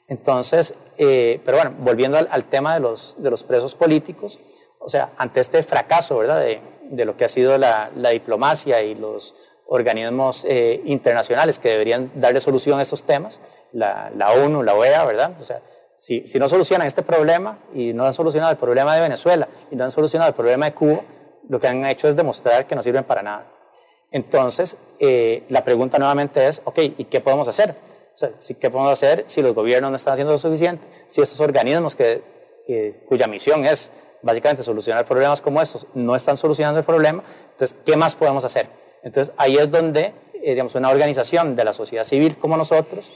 Entonces, eh, pero bueno, volviendo al, tema de los, de los presos políticos, o sea, ante este fracaso, ¿verdad?, de, lo que ha sido la, la diplomacia y los organismos eh, internacionales que deberían darle solución a estos temas, la, la ONU, la OEA, ¿verdad? O sea, si, si, no solucionan este problema y no han solucionado el problema de Venezuela y no han solucionado el problema de Cuba, lo que han hecho es demostrar que no sirven para nada. Entonces, eh, la pregunta nuevamente es, ok, ¿y qué podemos hacer? O sea, ¿qué podemos hacer si los gobiernos no están haciendo lo suficiente? Si estos organismos que, eh, cuya misión es básicamente solucionar problemas como estos no están solucionando el problema, entonces, ¿qué más podemos hacer? Entonces, ahí es donde, eh, digamos, una organización de la sociedad civil como nosotros,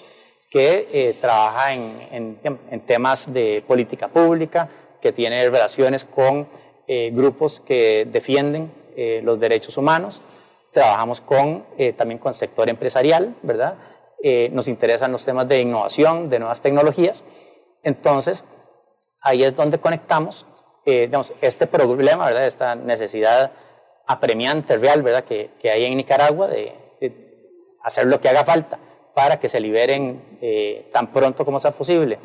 que trabaja en, en, temas de política pública, que tiene relaciones con grupos que defienden los derechos humanos, Trabajamos con, eh, también con sector empresarial, ¿verdad? Eh, nos interesan los temas de innovación, de nuevas tecnologías. Entonces, ahí es donde conectamos eh, digamos, este problema, ¿verdad? Esta necesidad apremiante, real, ¿verdad? Que, que hay en Nicaragua de, hacer lo que haga falta para que se liberen tan pronto como sea posible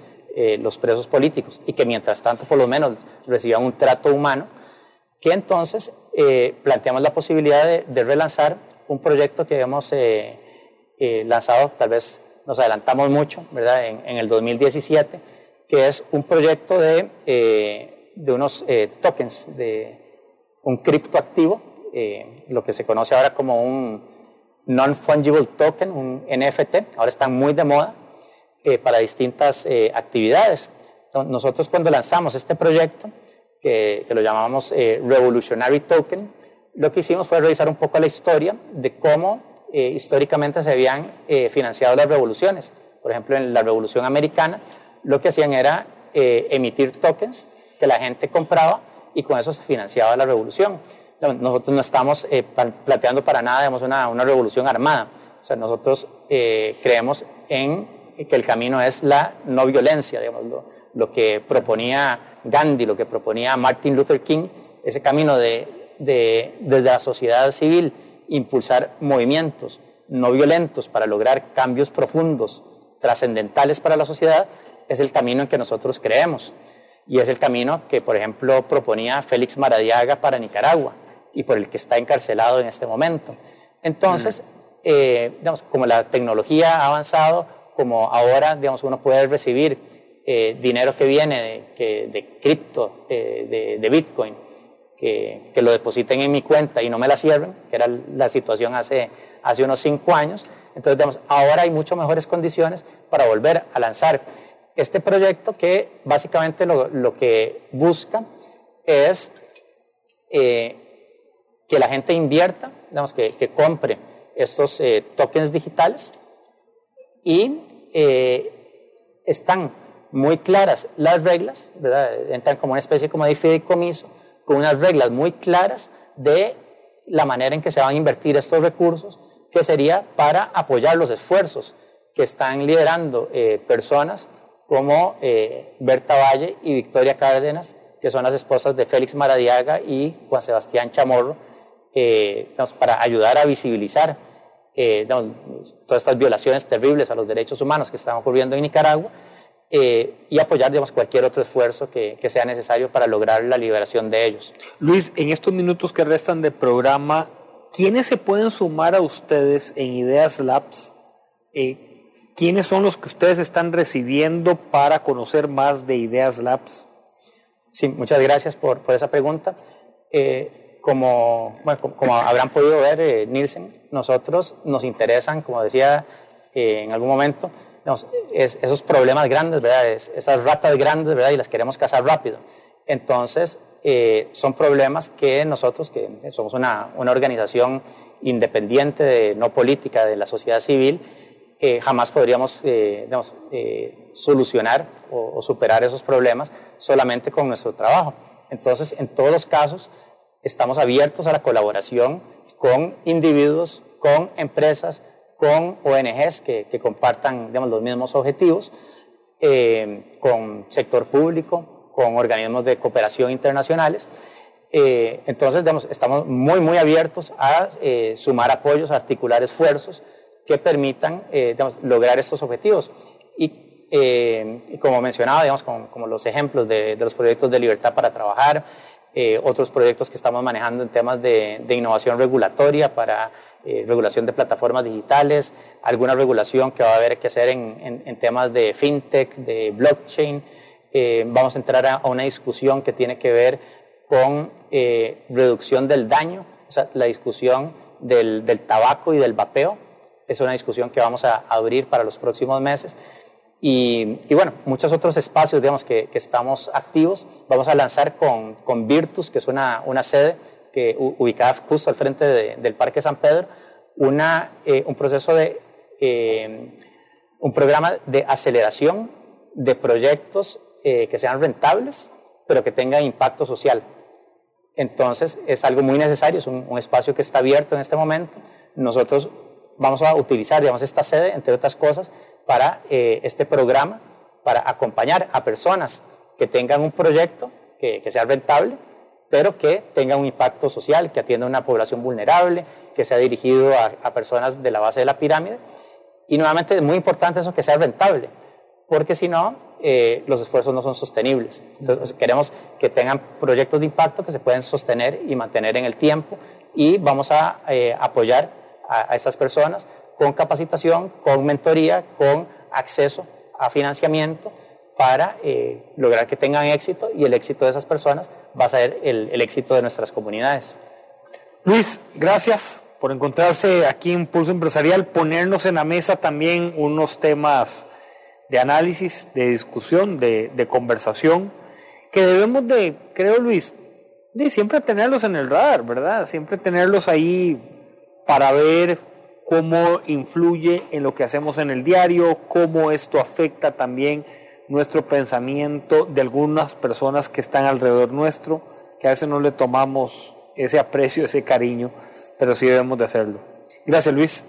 los presos políticos y que mientras tanto por lo menos reciban un trato humano entonces eh, planteamos la posibilidad de, relanzar un proyecto que hemos eh, eh, lanzado, tal vez nos adelantamos mucho, ¿verdad? En, el 2017, que es un proyecto de, de unos tokens, de un criptoactivo, lo que se conoce ahora como un non-fungible token, un NFT, ahora están muy de moda para distintas actividades. Entonces, nosotros cuando lanzamos este proyecto, que, lo llamamos eh, Revolutionary Token, lo que hicimos fue revisar un poco la historia de cómo eh, históricamente se habían eh, financiado las revoluciones. Por ejemplo, en la Revolución Americana, lo que hacían era emitir tokens que la gente compraba y con eso se financiaba la revolución. Nosotros no estamos planteando para nada digamos, una, una, revolución armada. O sea, nosotros creemos en que el camino es la no violencia, digamos, lo que proponía Gandhi, lo que proponía Martin Luther King, ese camino de, desde la sociedad civil impulsar movimientos no violentos para lograr cambios profundos, trascendentales para la sociedad, es el camino en que nosotros creemos. Y es el camino que, por ejemplo, proponía Félix Maradiaga para Nicaragua y por el que está encarcelado en este momento. Entonces, eh, digamos, como la tecnología ha avanzado, como ahora digamos, uno puede recibir eh, dinero que viene de, cripto, de, de, Bitcoin, que, lo depositen en mi cuenta y no me la cierren, que era la situación hace, hace unos cinco años. Entonces, digamos, ahora hay mucho mejores condiciones para volver a lanzar este proyecto que básicamente lo, que busca es eh, que la gente invierta, digamos, que, que compre estos eh, tokens digitales y están muy claras las reglas, entran como una especie como de fideicomiso, con unas reglas muy claras de la manera en que se van a invertir estos recursos, que sería para apoyar los esfuerzos que están liderando eh, personas como eh, Berta Valle y Victoria Cárdenas, que son las esposas de Félix Maradiaga y Juan Sebastián Chamorro, eh, para ayudar a visibilizar todas estas violaciones terribles a los derechos humanos que están ocurriendo en Nicaragua eh, y apoyar digamos, cualquier otro esfuerzo que, que, sea necesario para lograr la liberación de ellos. Luis, en estos minutos que restan de programa, ¿quiénes se pueden sumar a ustedes en Ideas Labs? Eh, ¿Quiénes son los que ustedes están recibiendo para conocer más de Ideas Labs? Sí, muchas gracias por, por esa pregunta. Eh, como, bueno, como, habrán podido ver, Nielsen, nosotros nos interesan, como decía en algún momento, es, esos problemas grandes, ¿verdad? esas ratas grandes, ¿verdad? Y las queremos cazar rápido. Entonces, eh, son problemas que nosotros, que somos una, una, organización independiente, de, no política, de la sociedad civil, eh, jamás podríamos eh, digamos, solucionar o, o, superar esos problemas solamente con nuestro trabajo. Entonces, en todos los casos, estamos abiertos a la colaboración con individuos, con empresas, con ONGs que, que compartan digamos, los mismos objetivos, eh, con sector público, con organismos de cooperación internacionales. Eh, entonces, digamos, estamos muy, muy abiertos a eh, sumar apoyos, a articular esfuerzos que permitan digamos, lograr estos objetivos. Y, y como mencionaba, digamos, como, como los ejemplos de, de, los proyectos de libertad para trabajar, eh, otros proyectos que estamos manejando en temas de, innovación regulatoria para eh, regulación de plataformas digitales, alguna regulación que va a haber que hacer en, temas de fintech, de blockchain. Eh, vamos a entrar a, una discusión que tiene que ver con reducción del daño, o sea, la discusión del, tabaco y del vapeo. Es una discusión que vamos a abrir para los próximos meses. Y, bueno, muchos otros espacios, digamos, que, estamos activos. Vamos a lanzar con, con Virtus, que es una, una sede que, ubicada justo al frente del Parque San Pedro, una, eh, un proceso de, eh, un programa de aceleración de proyectos eh, que sean rentables, pero que tengan impacto social. Entonces, es algo muy necesario, es un, un espacio que está abierto en este momento. Nosotros vamos a utilizar, digamos, esta sede, entre otras cosas, para eh, este programa, para acompañar a personas que tengan un proyecto que, sea rentable, pero que tenga un impacto social, que atienda a una población vulnerable, que sea dirigido a, personas de la base de la pirámide. Y nuevamente es muy importante eso, que sea rentable, porque si no, eh, los esfuerzos no son sostenibles. Entonces queremos que tengan proyectos de impacto que se pueden sostener y mantener en el tiempo y vamos a eh, apoyar a, estas personas con capacitación, con mentoría, con acceso a financiamiento para eh, lograr que tengan éxito y el éxito de esas personas va a ser el, el, éxito de nuestras comunidades. Luis, gracias por encontrarse aquí en Pulso Empresarial, ponernos en la mesa también unos temas de análisis, de discusión, de, de conversación, que debemos de, creo Luis, de siempre tenerlos en el radar, ¿verdad? Siempre tenerlos ahí para ver cómo influye en lo que hacemos en el diario, cómo esto afecta también nuestro pensamiento de algunas personas que están alrededor nuestro, que a veces no le tomamos ese aprecio, ese cariño, pero sí debemos de hacerlo. Gracias, Luis.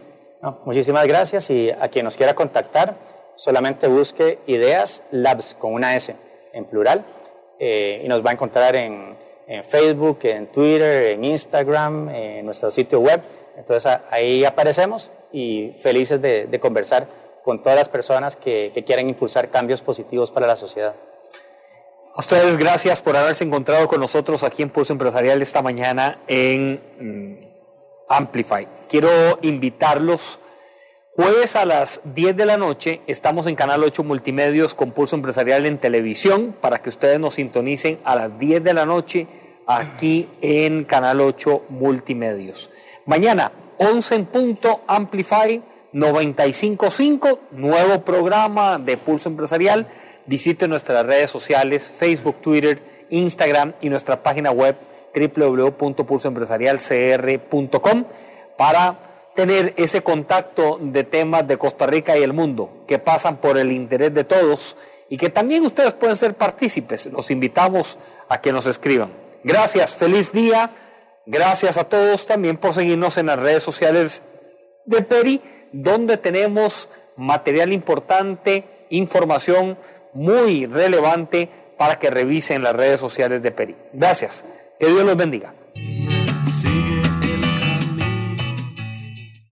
muchísimas gracias y a quien nos quiera contactar, solamente busque Ideas Labs con una S en plural eh, y nos va a encontrar en, en Facebook, en Twitter, en Instagram, en nuestro sitio web entonces ahí aparecemos y felices de, conversar con todas las personas que, que quieren impulsar cambios positivos para la sociedad. A ustedes gracias por haberse encontrado con nosotros aquí en Pulso Empresarial esta mañana en mm, Amplify. Quiero invitarlos. Jueves a las 10 de la noche estamos en Canal 8 Multimedios con Pulso Empresarial en televisión para que ustedes nos sintonicen a las 10 de la noche aquí en Canal 8 Multimedios. Mañana, 11 en punto, Amplify 955, nuevo programa de Pulso Empresarial. Visite nuestras redes sociales, Facebook, Twitter, Instagram y nuestra página web www.pulsoempresarialcr.com para tener ese contacto de temas de Costa Rica y el mundo que pasan por el interés de todos y que también ustedes pueden ser partícipes. Los invitamos a que nos escriban. Gracias, feliz día. Gracias a todos también por seguirnos en las redes sociales de Peri, donde tenemos material importante, información muy relevante para que revisen las redes sociales de Peri. Gracias. Que Dios los bendiga.